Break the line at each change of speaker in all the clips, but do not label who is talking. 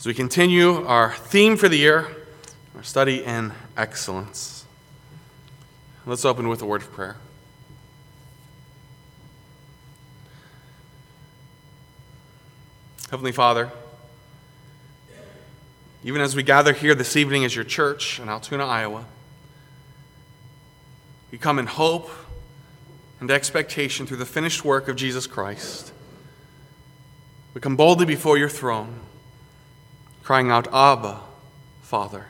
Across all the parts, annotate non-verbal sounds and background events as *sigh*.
as we continue our theme for the year, our study in excellence. Let's open with a word of prayer. Heavenly Father, even as we gather here this evening as your church in Altoona, Iowa, we come in hope and expectation through the finished work of Jesus Christ. We come boldly before your throne, crying out, Abba, Father.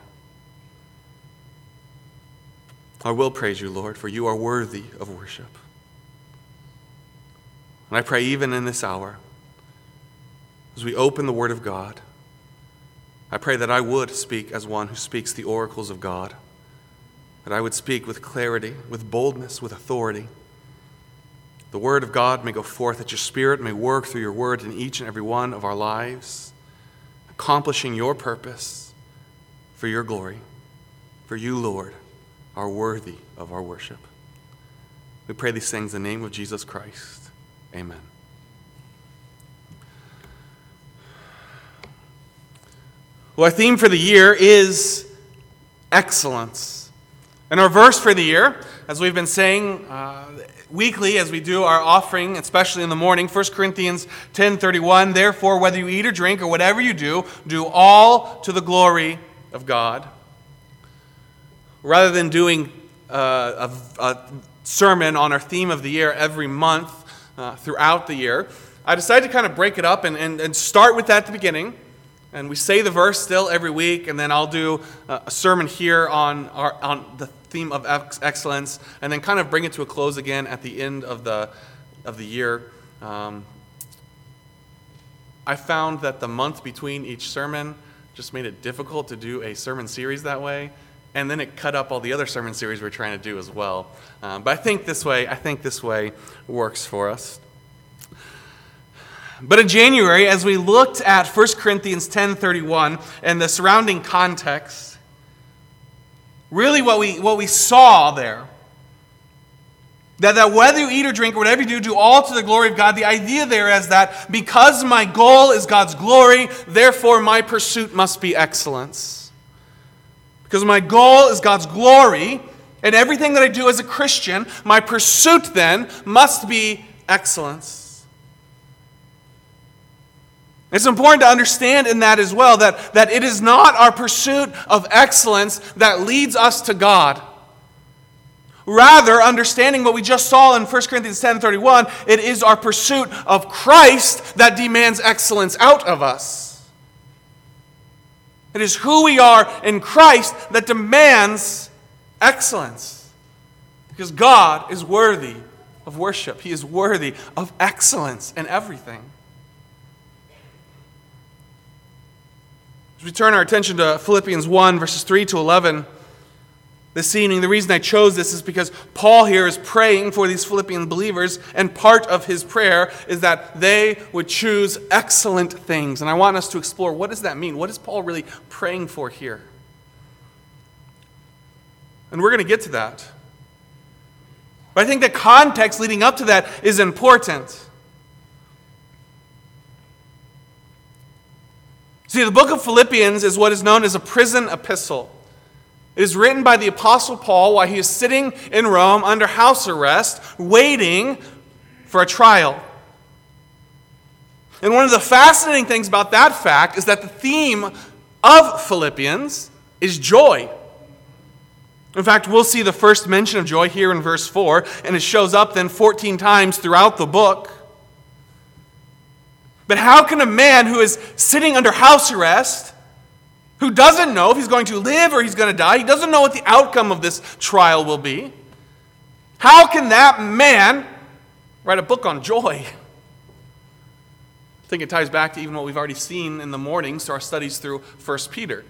I will praise you, Lord, for you are worthy of worship. And I pray, even in this hour, as we open the Word of God, I pray that I would speak as one who speaks the oracles of God, that I would speak with clarity, with boldness, with authority. The Word of God may go forth, that your Spirit may work through your Word in each and every one of our lives, accomplishing your purpose for your glory. For you, Lord, are worthy of our worship. We pray these things in the name of Jesus Christ. Amen. Well, our theme for the year is excellence. And our verse for the year, as we've been saying uh, weekly as we do our offering, especially in the morning, 1 Corinthians 10:31, therefore whether you eat or drink or whatever you do, do all to the glory of God. Rather than doing uh, a, a, sermon on our theme of the year every month uh, throughout the year, I decided to kind of break it up and, and, and start with that at the beginning and we say the verse still every week, and then I'll do a sermon here on, our, on the theme of excellence, and then kind of bring it to a close again at the end of the, of the year. Um, I found that the month between each sermon just made it difficult to do a sermon series that way, and then it cut up all the other sermon series we're trying to do as well. Um, but I think this way, I think this way works for us. But in January, as we looked at 1 Corinthians 10:31 and the surrounding context, really what we, what we saw there, that, that whether you eat or drink or whatever you do, do all to the glory of God. The idea there is that because my goal is God's glory, therefore my pursuit must be excellence. Because my goal is God's glory, and everything that I do as a Christian, my pursuit then must be excellence. It's important to understand in that as well that, that it is not our pursuit of excellence that leads us to God. Rather, understanding what we just saw in 1 Corinthians 10:31, it is our pursuit of Christ that demands excellence out of us. It is who we are in Christ that demands excellence. Because God is worthy of worship. He is worthy of excellence in everything. As we turn our attention to Philippians 1, verses 3 to 11, this evening, the reason I chose this is because Paul here is praying for these Philippian believers, and part of his prayer is that they would choose excellent things. And I want us to explore what does that mean? What is Paul really praying for here? And we're going to get to that. But I think the context leading up to that is important. See, the book of Philippians is what is known as a prison epistle. It is written by the Apostle Paul while he is sitting in Rome under house arrest, waiting for a trial. And one of the fascinating things about that fact is that the theme of Philippians is joy. In fact, we'll see the first mention of joy here in verse 4, and it shows up then 14 times throughout the book. But how can a man who is sitting under house arrest, who doesn't know if he's going to live or he's going to die, he doesn't know what the outcome of this trial will be, how can that man write a book on joy? I think it ties back to even what we've already seen in the mornings to our studies through 1 Peter.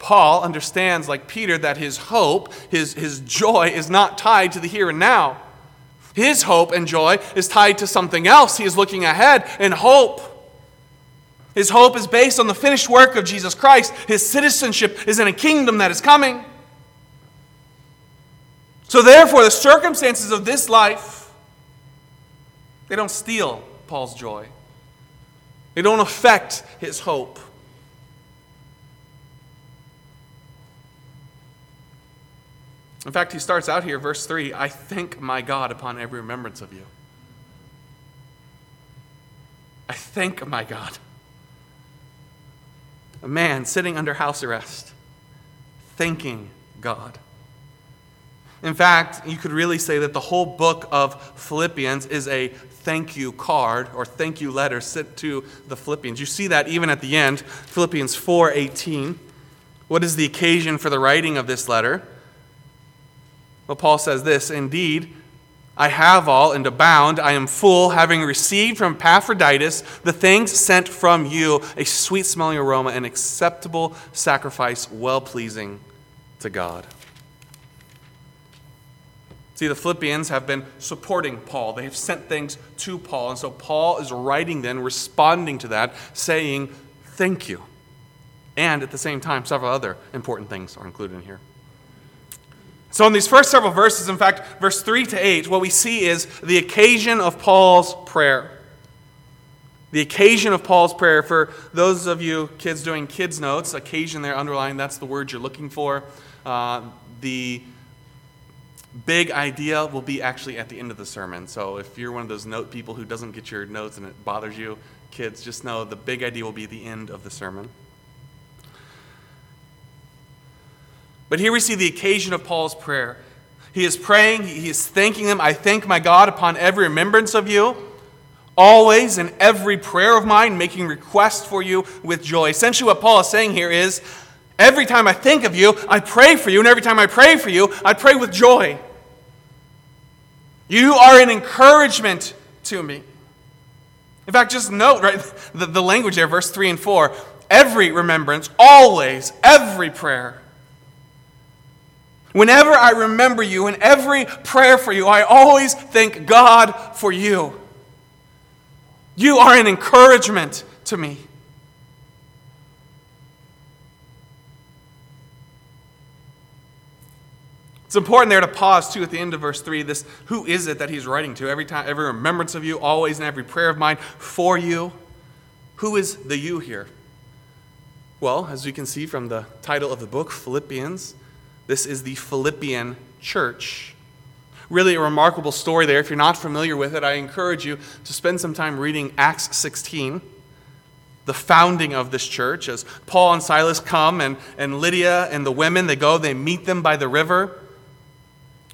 Paul understands, like Peter, that his hope, his, his joy, is not tied to the here and now. His hope and joy is tied to something else. He is looking ahead in hope. His hope is based on the finished work of Jesus Christ. His citizenship is in a kingdom that is coming. So, therefore, the circumstances of this life, they don't steal Paul's joy. They don't affect his hope. In fact, he starts out here, verse 3 I thank my God upon every remembrance of you. I thank my God. A man sitting under house arrest, thanking God. In fact, you could really say that the whole book of Philippians is a thank you card or thank you letter sent to the Philippians. You see that even at the end, Philippians 4:18. What is the occasion for the writing of this letter? Well, Paul says this, indeed, I have all and abound. I am full, having received from Epaphroditus the things sent from you, a sweet smelling aroma, an acceptable sacrifice, well pleasing to God. See, the Philippians have been supporting Paul. They have sent things to Paul. And so Paul is writing then, responding to that, saying, Thank you. And at the same time, several other important things are included in here. So, in these first several verses, in fact, verse 3 to 8, what we see is the occasion of Paul's prayer. The occasion of Paul's prayer. For those of you kids doing kids' notes, occasion there underlined, that's the word you're looking for. Uh, the big idea will be actually at the end of the sermon. So if you're one of those note people who doesn't get your notes and it bothers you, kids, just know the big idea will be the end of the sermon. But here we see the occasion of Paul's prayer. He is praying, he is thanking them. I thank my God upon every remembrance of you, always in every prayer of mine, making request for you with joy. Essentially, what Paul is saying here is Every time I think of you, I pray for you, and every time I pray for you, I pray with joy. You are an encouragement to me. In fact, just note, right, *laughs* the, the language there, verse 3 and 4 every remembrance, always, every prayer. Whenever I remember you, in every prayer for you, I always thank God for you. You are an encouragement to me. It's important there to pause too at the end of verse 3. This who is it that he's writing to? Every time, every remembrance of you, always in every prayer of mine for you. Who is the you here? Well, as you can see from the title of the book, Philippians, this is the Philippian church. Really a remarkable story there. If you're not familiar with it, I encourage you to spend some time reading Acts 16 the founding of this church as paul and silas come and, and lydia and the women they go they meet them by the river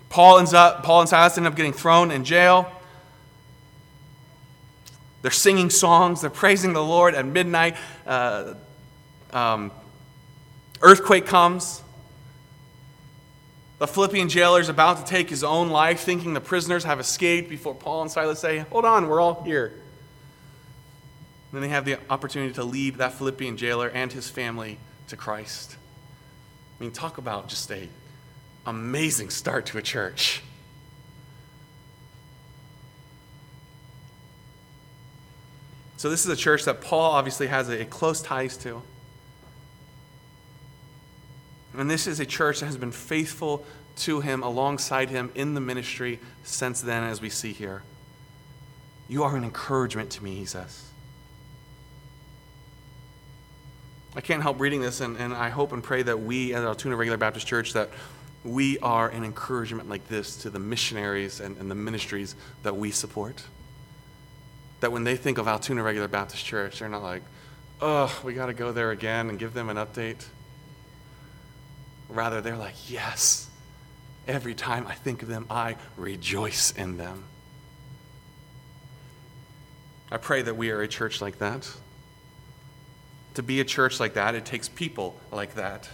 Paul, ends up, Paul and Silas end up getting thrown in jail. They're singing songs, they're praising the Lord at midnight. Uh, um, earthquake comes. The Philippian jailer is about to take his own life, thinking the prisoners have escaped before Paul and Silas say, Hold on, we're all here. And then they have the opportunity to lead that Philippian jailer and his family to Christ. I mean, talk about just a amazing start to a church. So, this is a church that Paul obviously has a, close ties to. And this is a church that has been faithful to him, alongside him in the ministry since then, as we see here. You are an encouragement to me, he says. I can't help reading this, and, and I hope and pray that we, at Altoona Regular Baptist Church, that we are an encouragement like this to the missionaries and, and the ministries that we support. That when they think of Altoona Regular Baptist Church, they're not like, oh, we got to go there again and give them an update. Rather, they're like, yes, every time I think of them, I rejoice in them. I pray that we are a church like that. To be a church like that, it takes people like that.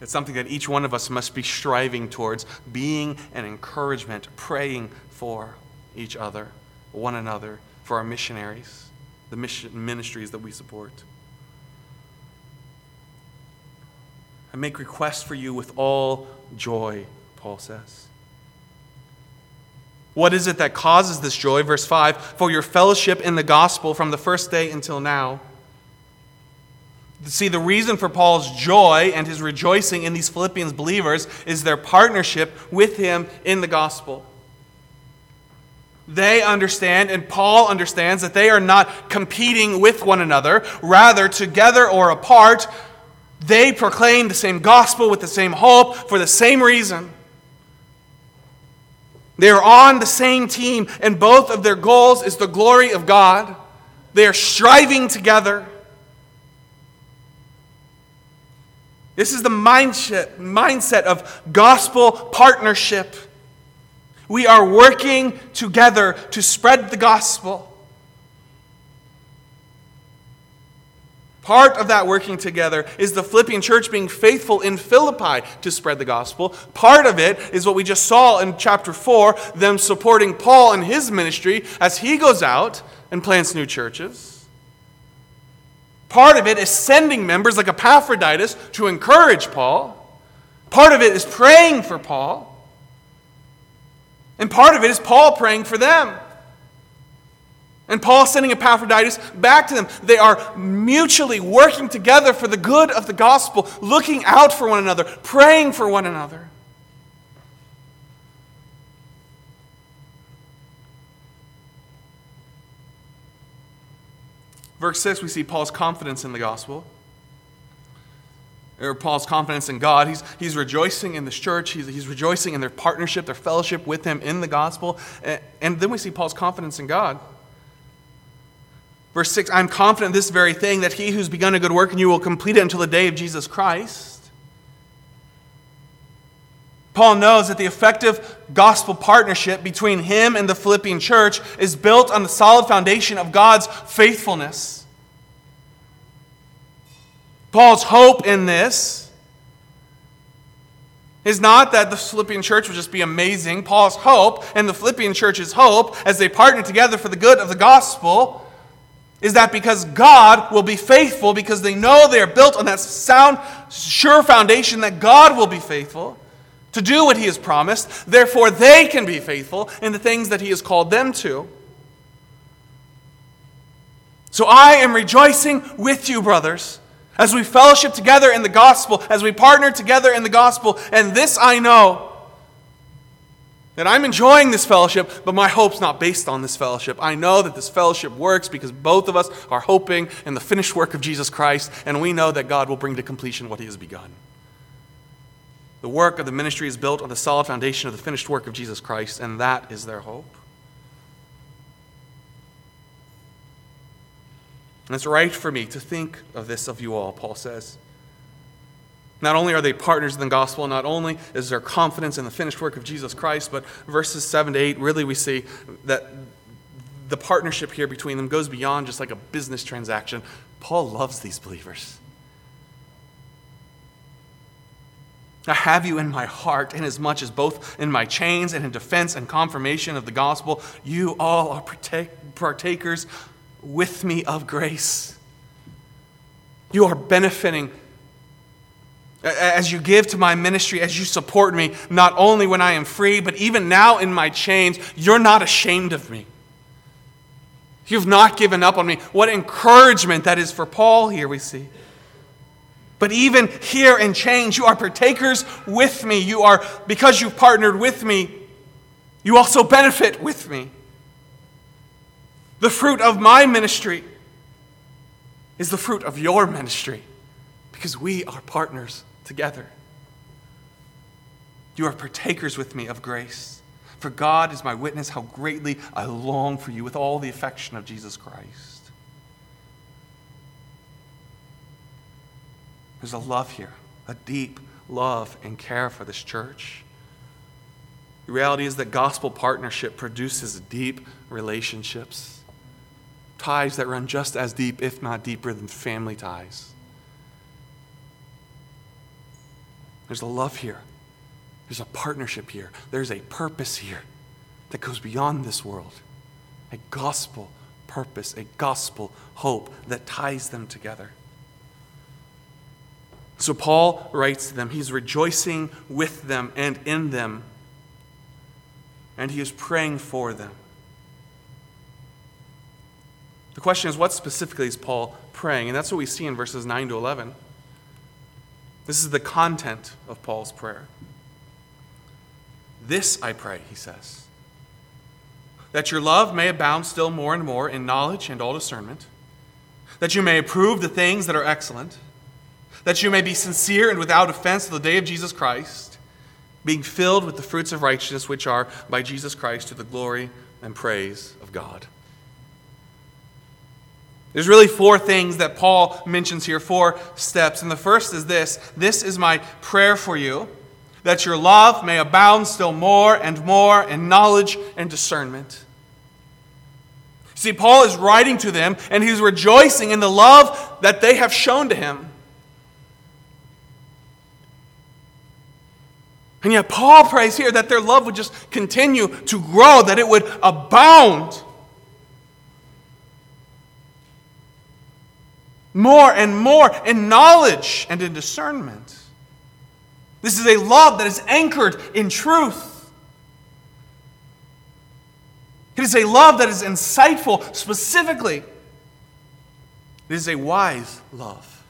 It's something that each one of us must be striving towards, being an encouragement, praying for each other, one another, for our missionaries, the mission ministries that we support. I make requests for you with all joy, Paul says. What is it that causes this joy? Verse 5 For your fellowship in the gospel from the first day until now See, the reason for Paul's joy and his rejoicing in these Philippians believers is their partnership with him in the gospel. They understand, and Paul understands, that they are not competing with one another. Rather, together or apart, They proclaim the same gospel with the same hope for the same reason. They are on the same team, and both of their goals is the glory of God. They are striving together. This is the mindset, mindset of gospel partnership. We are working together to spread the gospel. Part of that working together is the Philippian church being faithful in Philippi to spread the gospel. Part of it is what we just saw in chapter 4 them supporting Paul and his ministry as he goes out and plants new churches. Part of it is sending members like Epaphroditus to encourage Paul. Part of it is praying for Paul. And part of it is Paul praying for them. And Paul sending Epaphroditus back to them. They are mutually working together for the good of the gospel, looking out for one another, praying for one another. Verse 6, we see Paul's confidence in the gospel, or Paul's confidence in God. He's, he's rejoicing in this church, he's, he's rejoicing in their partnership, their fellowship with him in the gospel. And, and then we see Paul's confidence in God. Verse 6 I'm confident this very thing, that he who's begun a good work in you will complete it until the day of Jesus Christ. Paul knows that the effective gospel partnership between him and the Philippian church is built on the solid foundation of God's faithfulness. Paul's hope in this is not that the Philippian church will just be amazing. Paul's hope and the Philippian church's hope as they partner together for the good of the gospel is that because God will be faithful, because they know they are built on that sound, sure foundation that God will be faithful to do what He has promised, therefore they can be faithful in the things that He has called them to. So I am rejoicing with you, brothers, as we fellowship together in the gospel, as we partner together in the gospel, and this I know that I'm enjoying this fellowship, but my hope's not based on this fellowship. I know that this fellowship works because both of us are hoping in the finished work of Jesus Christ, and we know that God will bring to completion what He has begun. The work of the ministry is built on the solid foundation of the finished work of Jesus Christ, and that is their hope. And it's right for me to think of this of you all, Paul says. Not only are they partners in the gospel, not only is there confidence in the finished work of Jesus Christ, but verses 7 to 8, really we see that the partnership here between them goes beyond just like a business transaction. Paul loves these believers. I have you in my heart, inasmuch as both in my chains and in defense and confirmation of the gospel, you all are partakers with me of grace. You are benefiting as you give to my ministry, as you support me, not only when I am free, but even now in my chains, you're not ashamed of me. You've not given up on me. What encouragement that is for Paul here, we see. But even here in chains, you are partakers with me. You are, because you've partnered with me, you also benefit with me. The fruit of my ministry is the fruit of your ministry because we are partners together. You are partakers with me of grace. For God is my witness how greatly I long for you with all the affection of Jesus Christ. There's a love here, a deep love and care for this church. The reality is that gospel partnership produces deep relationships, ties that run just as deep, if not deeper, than family ties. There's a love here. There's a partnership here. There's a purpose here that goes beyond this world. A gospel purpose, a gospel hope that ties them together. So Paul writes to them. He's rejoicing with them and in them, and he is praying for them. The question is, what specifically is Paul praying? And that's what we see in verses 9 to 11. This is the content of Paul's prayer. This I pray, he says, that your love may abound still more and more in knowledge and all discernment, that you may approve the things that are excellent, that you may be sincere and without offense to the day of Jesus Christ, being filled with the fruits of righteousness which are by Jesus Christ to the glory and praise of God. There's really four things that Paul mentions here, four steps. And the first is this This is my prayer for you, that your love may abound still more and more in knowledge and discernment. See, Paul is writing to them, and he's rejoicing in the love that they have shown to him. And yet, Paul prays here that their love would just continue to grow, that it would abound. More and more in knowledge and in discernment. This is a love that is anchored in truth. It is a love that is insightful specifically. It is a wise love.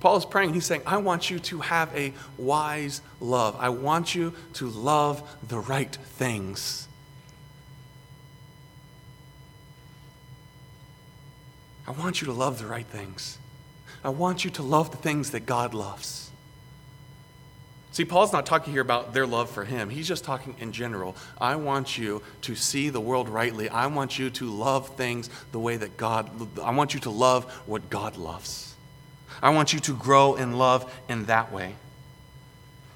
Paul is praying. He's saying, I want you to have a wise love. I want you to love the right things. I want you to love the right things. I want you to love the things that God loves. See, Paul's not talking here about their love for him. He's just talking in general. I want you to see the world rightly. I want you to love things the way that God, I want you to love what God loves. I want you to grow in love in that way.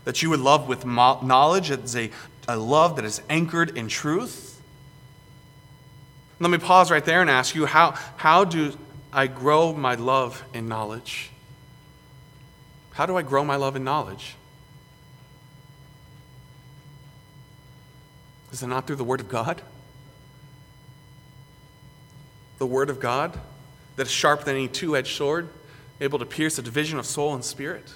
That you would love with knowledge, it's a, a love that is anchored in truth. Let me pause right there and ask you how, how do I grow my love in knowledge? How do I grow my love in knowledge? Is it not through the Word of God? The Word of God that is sharper than any two edged sword, able to pierce the division of soul and spirit.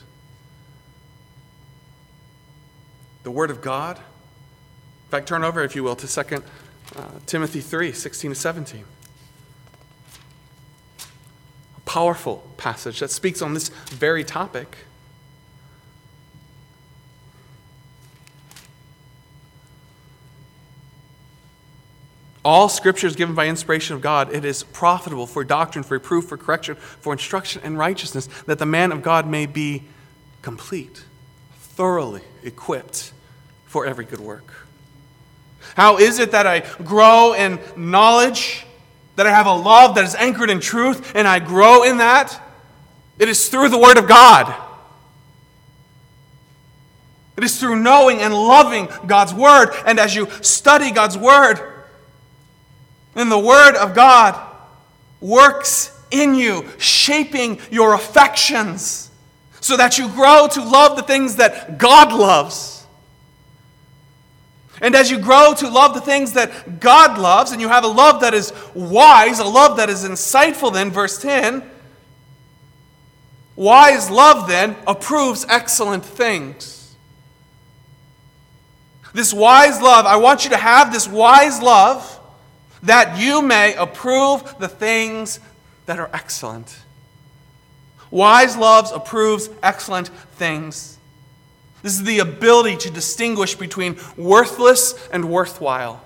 The Word of God. In fact, turn over, if you will, to 2 uh, Timothy 3 16 to 17. A powerful passage that speaks on this very topic. All scripture is given by inspiration of God. It is profitable for doctrine, for reproof, for correction, for instruction in righteousness, that the man of God may be complete, thoroughly equipped for every good work. How is it that I grow in knowledge, that I have a love that is anchored in truth, and I grow in that? It is through the Word of God. It is through knowing and loving God's Word. And as you study God's Word, then the Word of God works in you, shaping your affections so that you grow to love the things that God loves. And as you grow to love the things that God loves, and you have a love that is wise, a love that is insightful, then, verse 10, wise love then approves excellent things. This wise love, I want you to have this wise love that you may approve the things that are excellent. Wise loves approves excellent things. This is the ability to distinguish between worthless and worthwhile.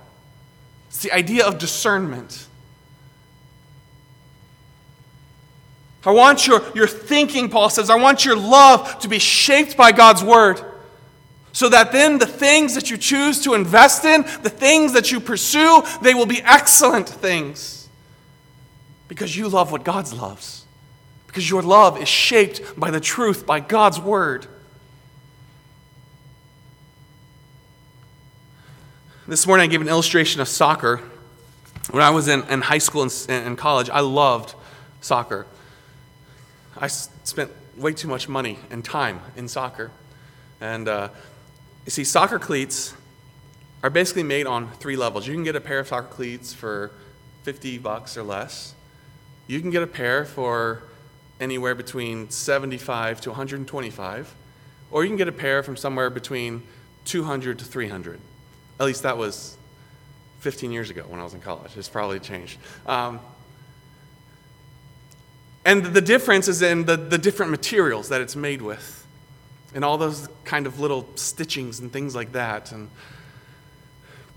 It's the idea of discernment. I want your, your thinking, Paul says, I want your love to be shaped by God's word. So that then the things that you choose to invest in, the things that you pursue, they will be excellent things. Because you love what God loves. Because your love is shaped by the truth, by God's word. This morning I gave an illustration of soccer. When I was in, in high school and, college, I loved soccer. I spent way too much money and time in soccer. And uh, you see, soccer cleats are basically made on three levels. You can get a pair of soccer cleats for 50 bucks or less. You can get a pair for anywhere between 75 to 125, or you can get a pair from somewhere between 200 to 300. At least that was 15 years ago when I was in college. It's probably changed. Um, and the difference is in the, the different materials that it's made with and all those kind of little stitchings and things like that. And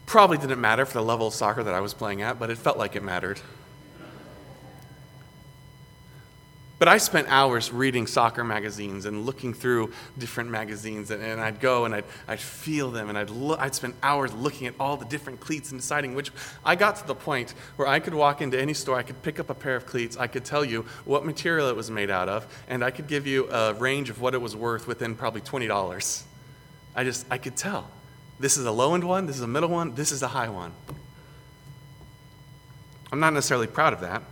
probably didn't matter for the level of soccer that I was playing at, but it felt like it mattered. But I spent hours reading soccer magazines and looking through different magazines, and, and I'd go and I'd, I'd feel them, and I'd, look, I'd spend hours looking at all the different cleats and deciding which. I got to the point where I could walk into any store, I could pick up a pair of cleats, I could tell you what material it was made out of, and I could give you a range of what it was worth within probably $20. I just, I could tell. This is a low end one, this is a middle one, this is a high one. I'm not necessarily proud of that.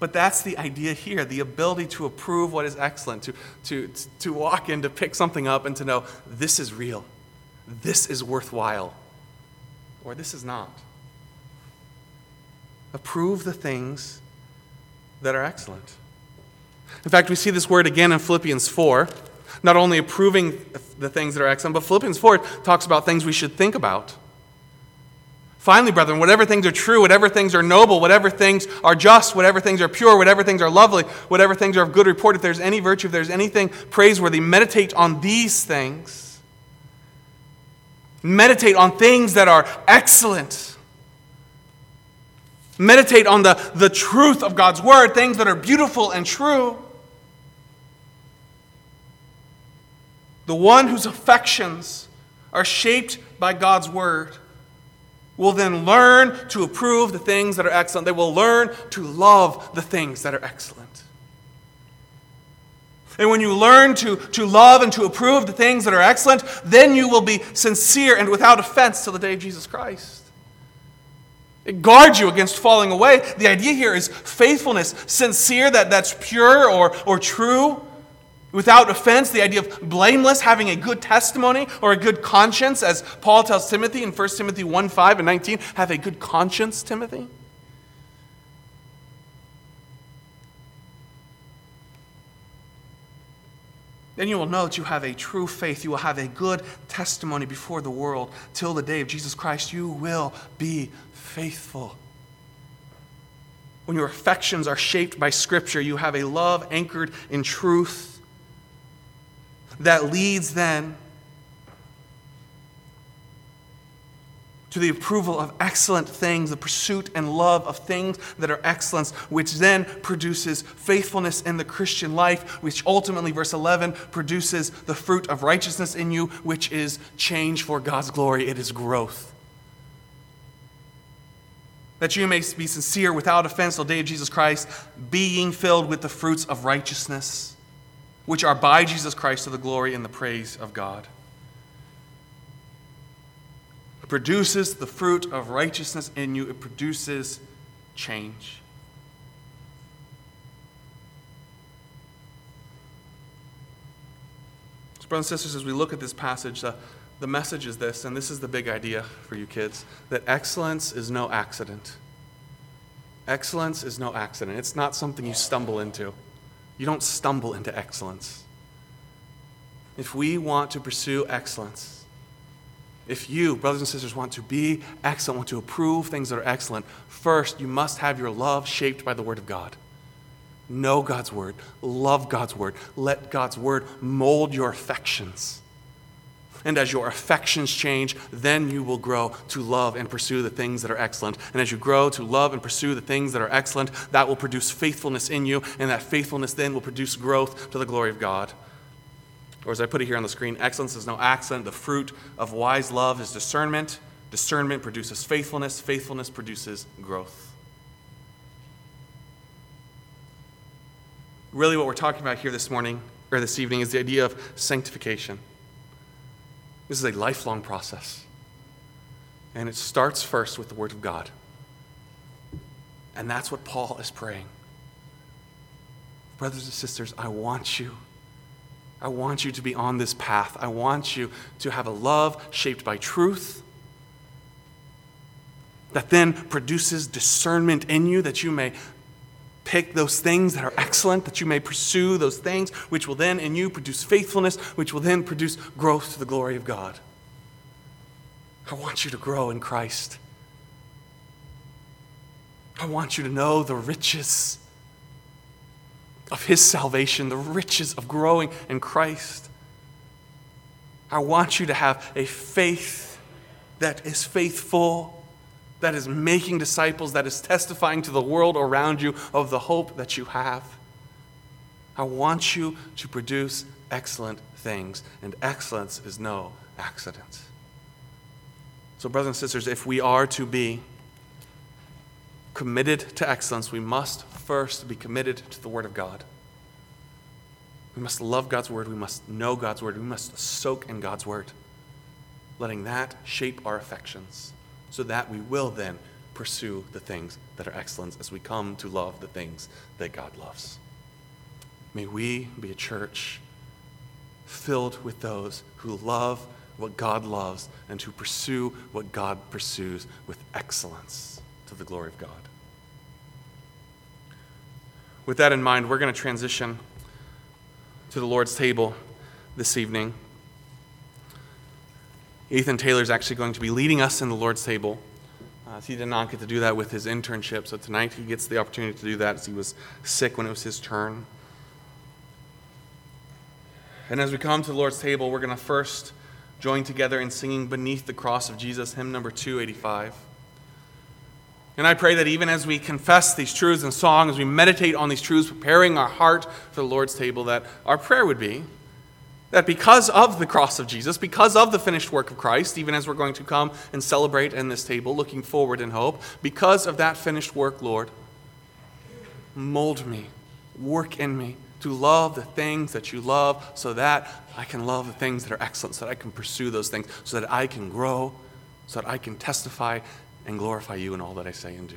But that's the idea here the ability to approve what is excellent, to, to, to walk in, to pick something up, and to know this is real, this is worthwhile, or this is not. Approve the things that are excellent. In fact, we see this word again in Philippians 4, not only approving the things that are excellent, but Philippians 4 talks about things we should think about. Finally, brethren, whatever things are true, whatever things are noble, whatever things are just, whatever things are pure, whatever things are lovely, whatever things are of good report, if there's any virtue, if there's anything praiseworthy, meditate on these things. Meditate on things that are excellent. Meditate on the, the truth of God's word, things that are beautiful and true. The one whose affections are shaped by God's word will then learn to approve the things that are excellent. They will learn to love the things that are excellent. And when you learn to, to love and to approve the things that are excellent, then you will be sincere and without offense till the day of Jesus Christ. It guards you against falling away. The idea here is faithfulness, sincere, that, that's pure or, or true, Without offense, the idea of blameless, having a good testimony or a good conscience, as Paul tells Timothy in 1 Timothy 1 5 and 19, have a good conscience, Timothy. Then you will know that you have a true faith. You will have a good testimony before the world. Till the day of Jesus Christ, you will be faithful. When your affections are shaped by Scripture, you have a love anchored in truth that leads then to the approval of excellent things, the pursuit and love of things that are excellence, which then produces faithfulness in the Christian life, which ultimately, verse 11, produces the fruit of righteousness in you, which is change for God's glory. It is growth. That you may be sincere without offense till the day of Jesus Christ, being filled with the fruits of righteousness which are by Jesus Christ to the glory and the praise of God. It produces the fruit of righteousness in you, it produces change. So, brothers and sisters, as we look at this passage, the, the message is this, and this is the big idea for you kids that excellence is no accident. Excellence is no accident. It's not something you stumble into. You don't stumble into excellence. If we want to pursue excellence, if you, brothers and sisters, want to be excellent, want to approve things that are excellent, first you must have your love shaped by the Word of God. Know God's Word, love God's Word, let God's Word mold your affections. And as your affections change, then you will grow to love and pursue the things that are excellent. And as you grow to love and pursue the things that are excellent, that will produce faithfulness in you, and that faithfulness then will produce growth to the glory of God. Or as I put it here on the screen, excellence is no accident. The fruit of wise love is discernment. Discernment produces faithfulness. Faithfulness produces growth. Really, what we're talking about here this morning, or this evening, is the idea of sanctification. This is a lifelong process. And it starts first with the Word of God. And that's what Paul is praying. Brothers and sisters, I want you. I want you to be on this path. I want you to have a love shaped by truth that then produces discernment in you that you may pick those things that are excellent, that you may pursue those things, which will then in you produce faithfulness, which will then produce growth to the glory of God. I want you to grow in Christ. I want you to know the riches of His salvation, the riches of growing in Christ. I want you to have a faith that is faithful that is making disciples, that is testifying to the world around you of the hope that you have. I want you to produce excellent things, and excellence is no accident. So, brothers and sisters, if we are to be committed to excellence, we must first be committed to the Word of God. We must love God's Word. We must know God's Word. We must soak in God's Word, letting that shape our affections so that we will then pursue the things that are excellence as we come to love the things that God loves. May we be a church filled with those who love what God loves and who pursue what God pursues with excellence to the glory of God. With that in mind, we're going to transition to the Lord's table this evening. Ethan Taylor is actually going to be leading us in the Lord's table. Uh, he did not get to do that with his internship, so tonight he gets the opportunity to do that as he was sick when it was his turn. And as we come to the Lord's table, we're going to first join together in singing Beneath the Cross of Jesus, hymn number 285. And I pray that even as we confess these truths in song, as we meditate on these truths, preparing our heart for the Lord's table, that our prayer would be that because of the cross of Jesus, because of the finished work of Christ, even as we're going to come and celebrate in this table, looking forward in hope, because of that finished work, Lord, mold me, work in me to love the things that you love so that I can love the things that are excellent, so that I can pursue those things, so that I can grow, so that I can testify and glorify you in all that I say and do.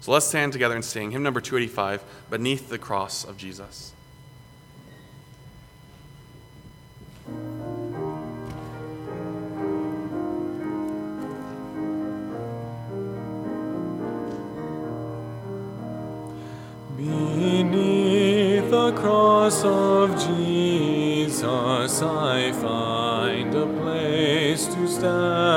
So let's stand together and sing hymn number 285, Beneath the Cross of Jesus.
Beneath the cross of Jesus, I find a place to stand.